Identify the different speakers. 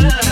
Speaker 1: Yeah.